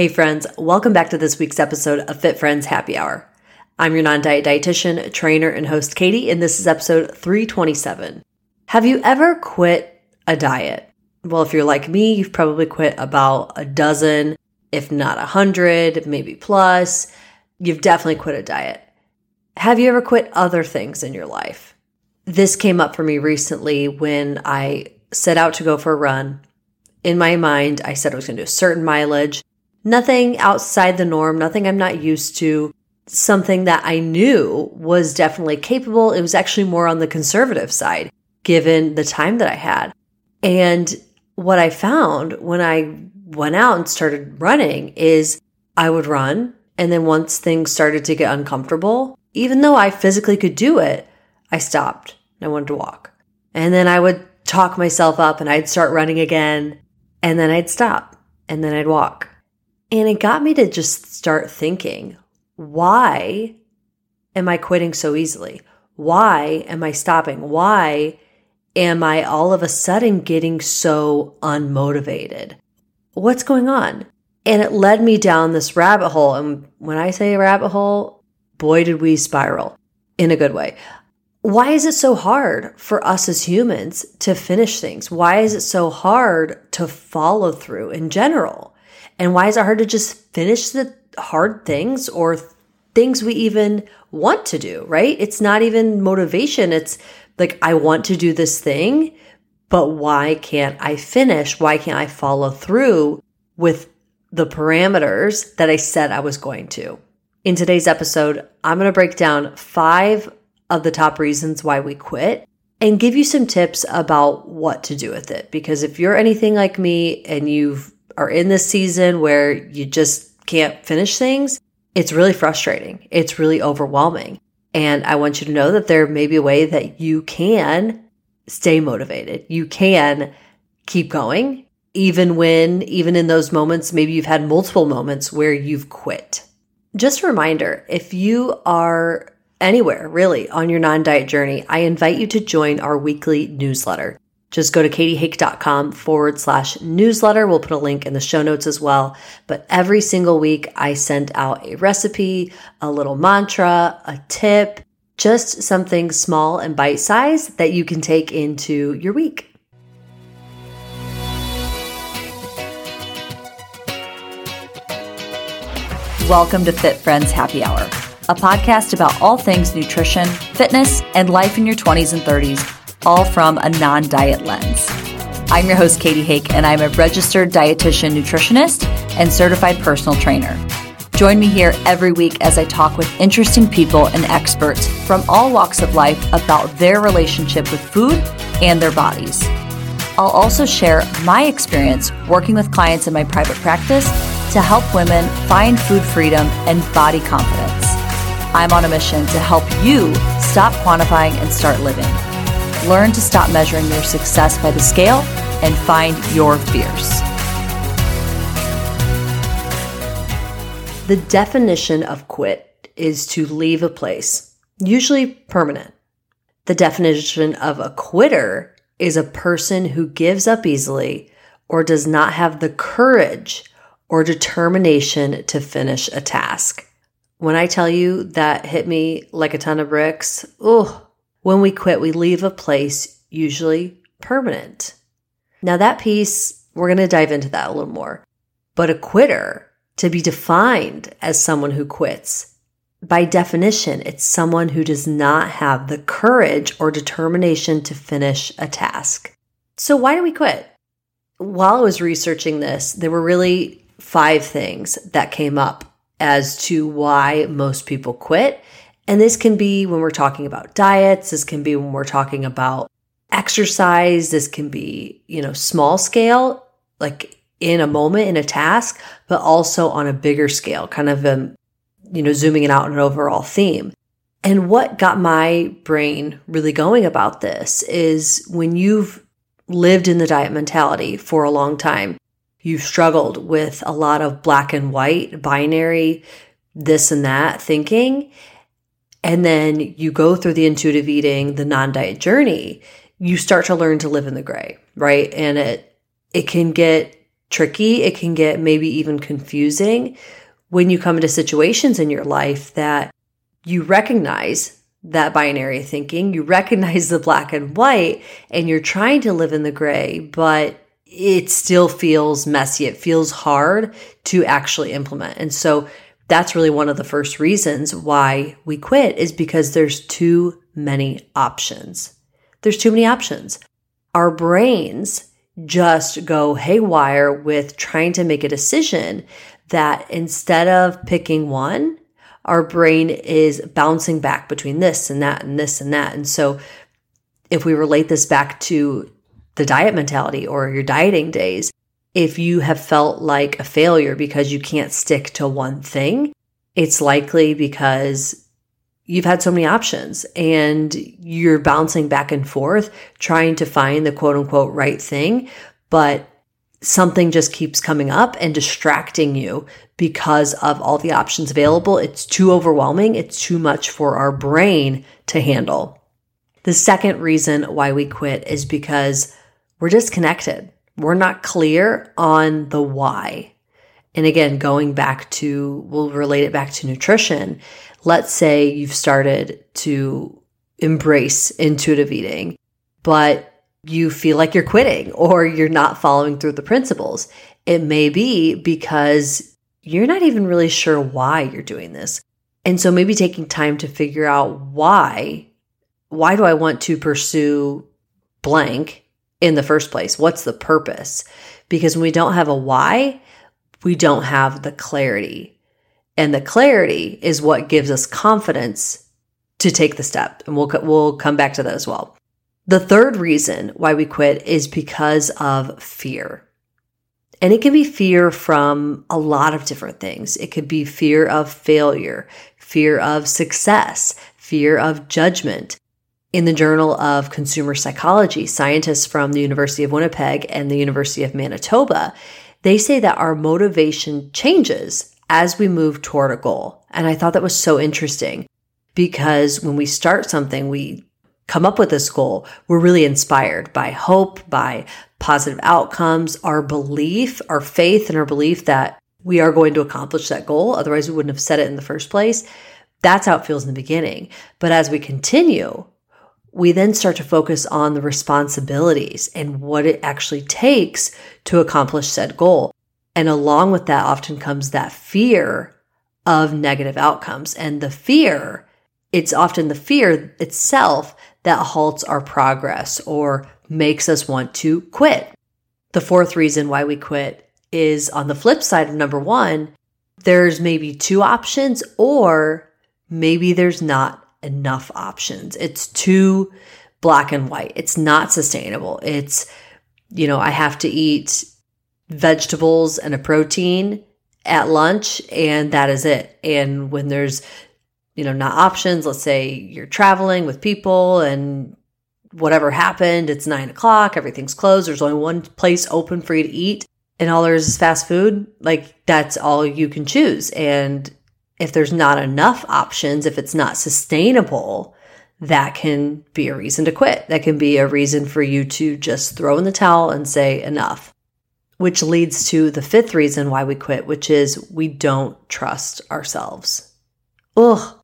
Hey friends, welcome back to this week's episode of Fit Friends Happy Hour. I'm your non-diet dietitian, trainer, and host Katie, and this is episode 327. Have you ever quit a diet? Well, if you're like me, you've probably quit about a dozen, if not a hundred, maybe plus. You've definitely quit a diet. Have you ever quit other things in your life? This came up for me recently when I set out to go for a run. In my mind, I said I was going to do a certain mileage, nothing outside the norm, nothing I'm not used to, something that I knew was definitely capable. It was actually more on the conservative side, given the time that I had. And what I found when I went out and started running is I would run. And then once things started to get uncomfortable, even though I physically could do it, I stopped. I wanted to walk. And then I would talk myself up and I'd start running again. And then I'd stop and then I'd walk. And it got me to just start thinking, why am I quitting so easily? Why am I stopping? Why am I all of a sudden getting so unmotivated? What's going on? And it led me down this rabbit hole. And when I say rabbit hole, boy, did we spiral in a good way. Why is it so hard for us as humans to finish things? Why is it so hard to follow through in general? And why is it hard to just finish the hard things or things we even want to do, right? It's not even motivation. It's like, I want to do this thing, but why can't I finish? Why can't I follow through with the parameters that I said I was going to? In today's episode, I'm going to break down five of the top reasons why we quit and give you some tips about what to do with it. Because if you're anything like me and you are in this season where you just can't finish things, it's really frustrating. It's really overwhelming. And I want you to know that there may be a way that you can stay motivated. You can keep going, even when, even in those moments, maybe you've had multiple moments where you've quit. Just a reminder if you are anywhere really on your non diet journey, I invite you to join our weekly newsletter. Just go to katiehake.com forward slash newsletter. We'll put a link in the show notes as well. But every single week, I send out a recipe, a little mantra, a tip, just something small and bite sized that you can take into your week. Welcome to Fit Friends Happy Hour, a podcast about all things nutrition, fitness, and life in your 20s and 30s all from a non diet lens. I'm your host, Katie Hake, and I'm a registered dietitian nutritionist and certified personal trainer. Join me here every week as I talk with interesting people and experts from all walks of life about their relationship with food and their bodies. I'll also share my experience working with clients in my private practice to help women find food freedom and body confidence. I'm on a mission to help you stop quantifying and start living. Learn to stop measuring your success by the scale and find your fears. The definition of quit is to leave a place, usually permanent. The definition of a quitter is a person who gives up easily or does not have the courage or determination to finish a task. When I tell you that hit me like a ton of bricks, oh, when we quit, we leave a place usually permanent. Now, that piece, we're going to dive into that a little more. But a quitter, to be defined as someone who quits, by definition, it's someone who does not have the courage or determination to finish a task. So, why do we quit? While I was researching this, there were really five things that came up as to why most people quit. And this can be when we're talking about diets. This can be when we're talking about exercise. This can be, you know, small scale, like in a moment, in a task, but also on a bigger scale, kind of, um, you know, zooming it out on an overall theme. And what got my brain really going about this is when you've lived in the diet mentality for a long time, you've struggled with a lot of black and white, binary, this and that thinking. And then you go through the intuitive eating, the non-diet journey, you start to learn to live in the gray, right? And it it can get tricky. It can get maybe even confusing when you come into situations in your life that you recognize that binary thinking, you recognize the black and white, and you're trying to live in the gray, but it still feels messy. It feels hard to actually implement. And so that's really one of the first reasons why we quit is because there's too many options. There's too many options. Our brains just go haywire with trying to make a decision that instead of picking one, our brain is bouncing back between this and that and this and that. And so if we relate this back to the diet mentality or your dieting days, if you have felt like a failure because you can't stick to one thing, it's likely because you've had so many options and you're bouncing back and forth trying to find the quote unquote right thing, but something just keeps coming up and distracting you because of all the options available. It's too overwhelming. It's too much for our brain to handle. The second reason why we quit is because we're disconnected. We're not clear on the why. And again, going back to, we'll relate it back to nutrition. Let's say you've started to embrace intuitive eating, but you feel like you're quitting or you're not following through the principles. It may be because you're not even really sure why you're doing this. And so maybe taking time to figure out why, why do I want to pursue blank in the first place? What's the purpose? Because when we don't have a why, we don't have the clarity. And the clarity is what gives us confidence to take the step. And we'll, we'll come back to that as well. The third reason why we quit is because of fear. And it can be fear from a lot of different things. It could be fear of failure, fear of success, fear of judgment. In the Journal of Consumer Psychology, scientists from the University of Winnipeg and the University of Manitoba, they say that our motivation changes as we move toward a goal. And I thought that was so interesting because when we start something, we come up with this goal, we're really inspired by hope, by positive outcomes, our belief, our faith, and our belief that we are going to accomplish that goal. Otherwise, we wouldn't have set it in the first place. That's how it feels in the beginning. But as we continue, we then start to focus on the responsibilities and what it actually takes to accomplish said goal. And along with that often comes that fear of negative outcomes. And the fear, it's often the fear itself that halts our progress or makes us want to quit. The fourth reason why we quit is on the flip side of number one, there's maybe two options or maybe there's not enough options. It's too black and white. It's not sustainable. It's, you know, I have to eat vegetables and a protein at lunch and that is it. And when there's, you know, not options, let's say you're traveling with people and whatever happened, it's nine o'clock, everything's closed, there's only one place open for you to eat, and all there is is fast food, like that's all you can choose. And if there's not enough options, if it's not sustainable, that can be a reason to quit. That can be a reason for you to just throw in the towel and say enough. Which leads to the fifth reason why we quit, which is we don't trust ourselves. Ugh.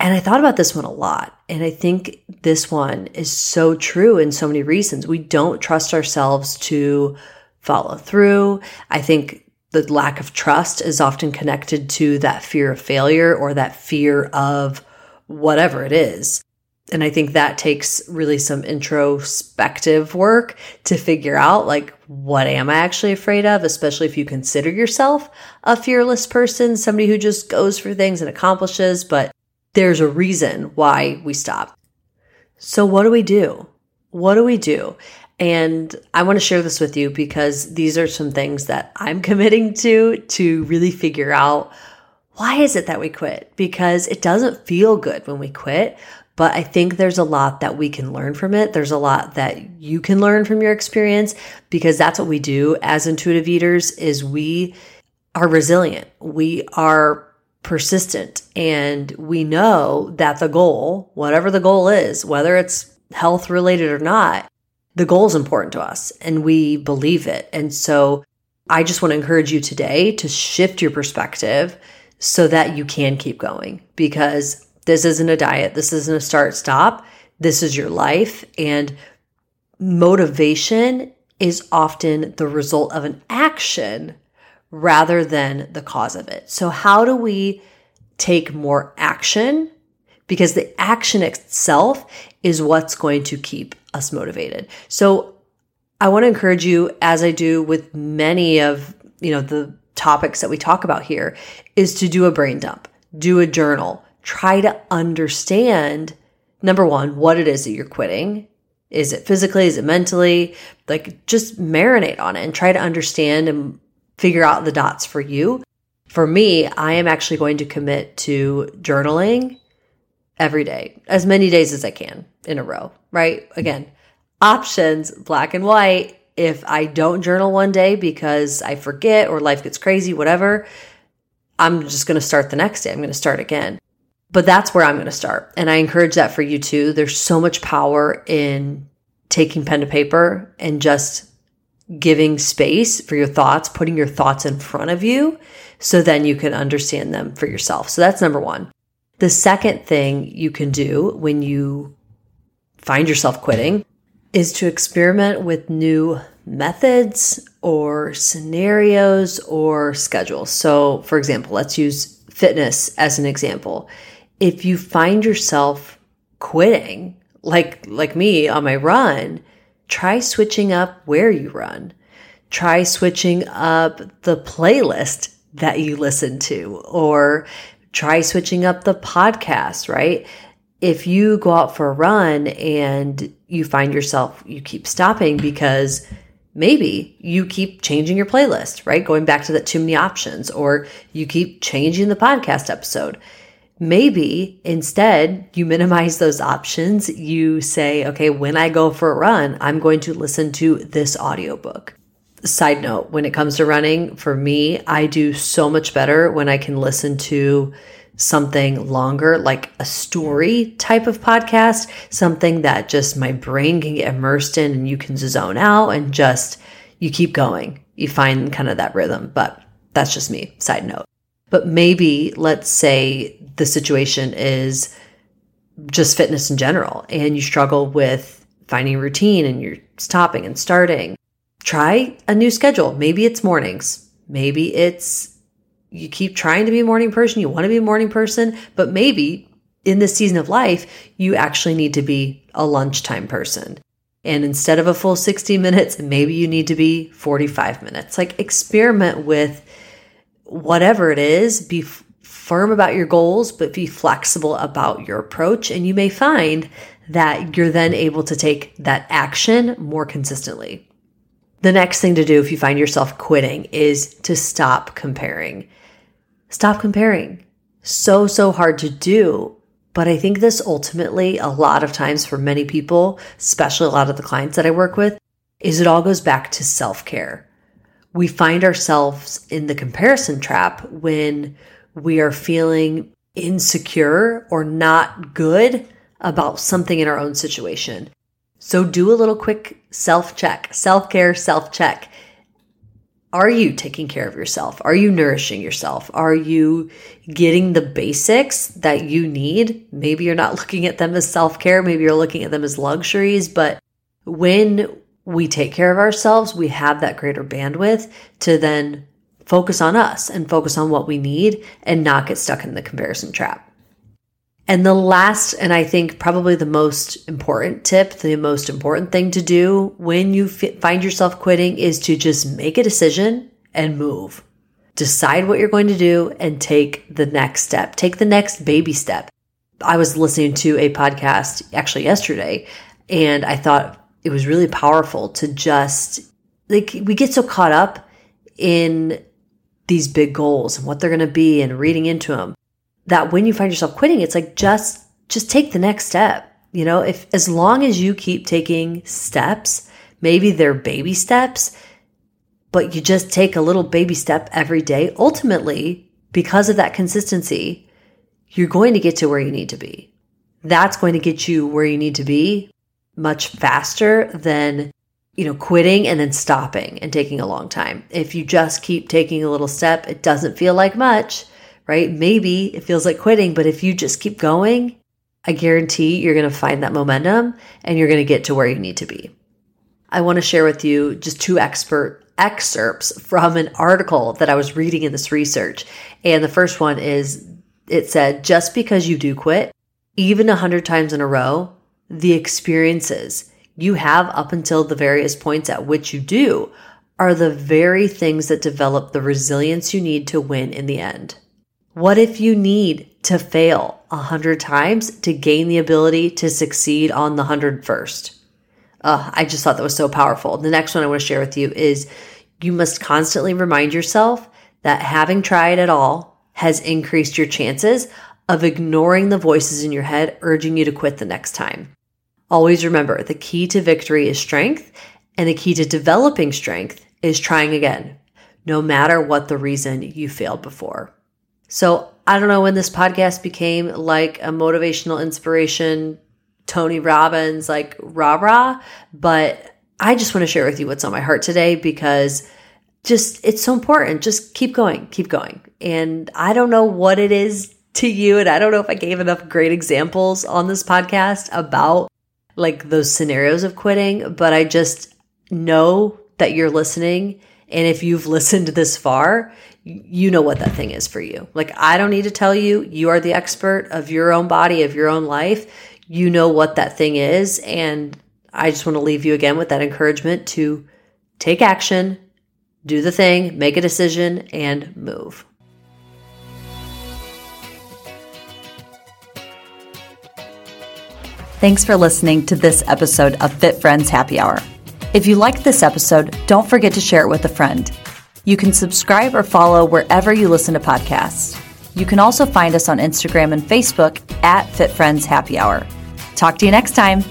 And I thought about this one a lot. And I think this one is so true in so many reasons. We don't trust ourselves to follow through. I think the lack of trust is often connected to that fear of failure or that fear of whatever it is. And I think that takes really some introspective work to figure out like, what am I actually afraid of? Especially if you consider yourself a fearless person, somebody who just goes for things and accomplishes, but there's a reason why we stop. So what do we do? What do we do? And I want to share this with you because these are some things that I'm committing to to really figure out why is it that we quit? Because it doesn't feel good when we quit, but I think there's a lot that we can learn from it. There's a lot that you can learn from your experience because that's what we do as intuitive eaters is we are resilient. We are persistent and we know that the goal, whatever the goal is, whether it's health related or not, the goal is important to us and we believe it. And so I just want to encourage you today to shift your perspective so that you can keep going because this isn't a diet. This isn't a start stop. This is your life. And motivation is often the result of an action rather than the cause of it. So, how do we take more action? Because the action itself is what's going to keep us motivated. So, I want to encourage you, as I do with many of you know the topics that we talk about here, is to do a brain dump, do a journal, try to understand number one what it is that you're quitting is it physically? Is it mentally? Like just marinate on it and try to understand and figure out the dots for you. For me, I am actually going to commit to journaling every day, as many days as I can in a row, right? Again, options, black and white. If I don't journal one day because I forget or life gets crazy, whatever, I'm just going to start the next day. I'm going to start again. But that's where I'm going to start. And I encourage that for you too. There's so much power in taking pen to paper and just giving space for your thoughts, putting your thoughts in front of you so then you can understand them for yourself. So that's number one. The second thing you can do when you find yourself quitting is to experiment with new methods or scenarios or schedules. So, for example, let's use fitness as an example if you find yourself quitting, like like me on my run, try switching up where you run. Try switching up the playlist that you listen to or try switching up the podcast, right? If you go out for a run and you find yourself you keep stopping because maybe you keep changing your playlist, right? Going back to that too many options or you keep changing the podcast episode Maybe instead you minimize those options. You say, okay, when I go for a run, I'm going to listen to this audiobook. Side note, when it comes to running, for me, I do so much better when I can listen to something longer, like a story type of podcast, something that just my brain can get immersed in and you can zone out and just you keep going. You find kind of that rhythm, but that's just me. Side note. But maybe let's say the situation is just fitness in general and you struggle with finding routine and you're stopping and starting. Try a new schedule. Maybe it's mornings. Maybe it's you keep trying to be a morning person, you want to be a morning person, but maybe in this season of life, you actually need to be a lunchtime person. And instead of a full 60 minutes, maybe you need to be 45 minutes. Like experiment with whatever it is, be firm about your goals, but be flexible about your approach. And you may find that you're then able to take that action more consistently. The next thing to do if you find yourself quitting is to stop comparing. Stop comparing. So, so hard to do. But I think this ultimately, a lot of times for many people, especially a lot of the clients that I work with, is it all goes back to self care we find ourselves in the comparison trap when we are feeling insecure or not good about something in our own situation. So do a little quick self check, self care, self check. Are you taking care of yourself? Are you nourishing yourself? Are you getting the basics that you need? Maybe you're not looking at them as self care. Maybe you're looking at them as luxuries, but when we take care of ourselves, we have that greater bandwidth to then focus on us and focus on what we need and not get stuck in the comparison trap. And the last, and I think probably the most important tip, the most important thing to do when you f- find yourself quitting is to just make a decision and move. Decide what you're going to do and take the next step. Take the next baby step. I was listening to a podcast actually yesterday and I thought it was really powerful to just like we get so caught up in these big goals and what they're going to be and reading into them that when you find yourself quitting it's like just just take the next step you know if as long as you keep taking steps maybe they're baby steps but you just take a little baby step every day ultimately because of that consistency you're going to get to where you need to be that's going to get you where you need to be much faster than you know, quitting and then stopping and taking a long time. If you just keep taking a little step, it doesn't feel like much, right? Maybe it feels like quitting, but if you just keep going, I guarantee you're going to find that momentum and you're going to get to where you need to be. I want to share with you just two expert excerpts from an article that I was reading in this research. And the first one is it said, just because you do quit, even a hundred times in a row, the experiences you have up until the various points at which you do are the very things that develop the resilience you need to win in the end. What if you need to fail a hundred times to gain the ability to succeed on the hundred first? Uh, I just thought that was so powerful. The next one I want to share with you is you must constantly remind yourself that having tried it all has increased your chances of ignoring the voices in your head urging you to quit the next time. Always remember the key to victory is strength, and the key to developing strength is trying again, no matter what the reason you failed before. So, I don't know when this podcast became like a motivational inspiration, Tony Robbins, like rah rah, but I just want to share with you what's on my heart today because just it's so important. Just keep going, keep going. And I don't know what it is to you, and I don't know if I gave enough great examples on this podcast about like those scenarios of quitting, but I just know that you're listening. And if you've listened this far, you know what that thing is for you. Like, I don't need to tell you, you are the expert of your own body, of your own life. You know what that thing is. And I just want to leave you again with that encouragement to take action, do the thing, make a decision, and move. Thanks for listening to this episode of Fit Friends Happy Hour. If you liked this episode, don't forget to share it with a friend. You can subscribe or follow wherever you listen to podcasts. You can also find us on Instagram and Facebook at Fit Friends Happy Hour. Talk to you next time.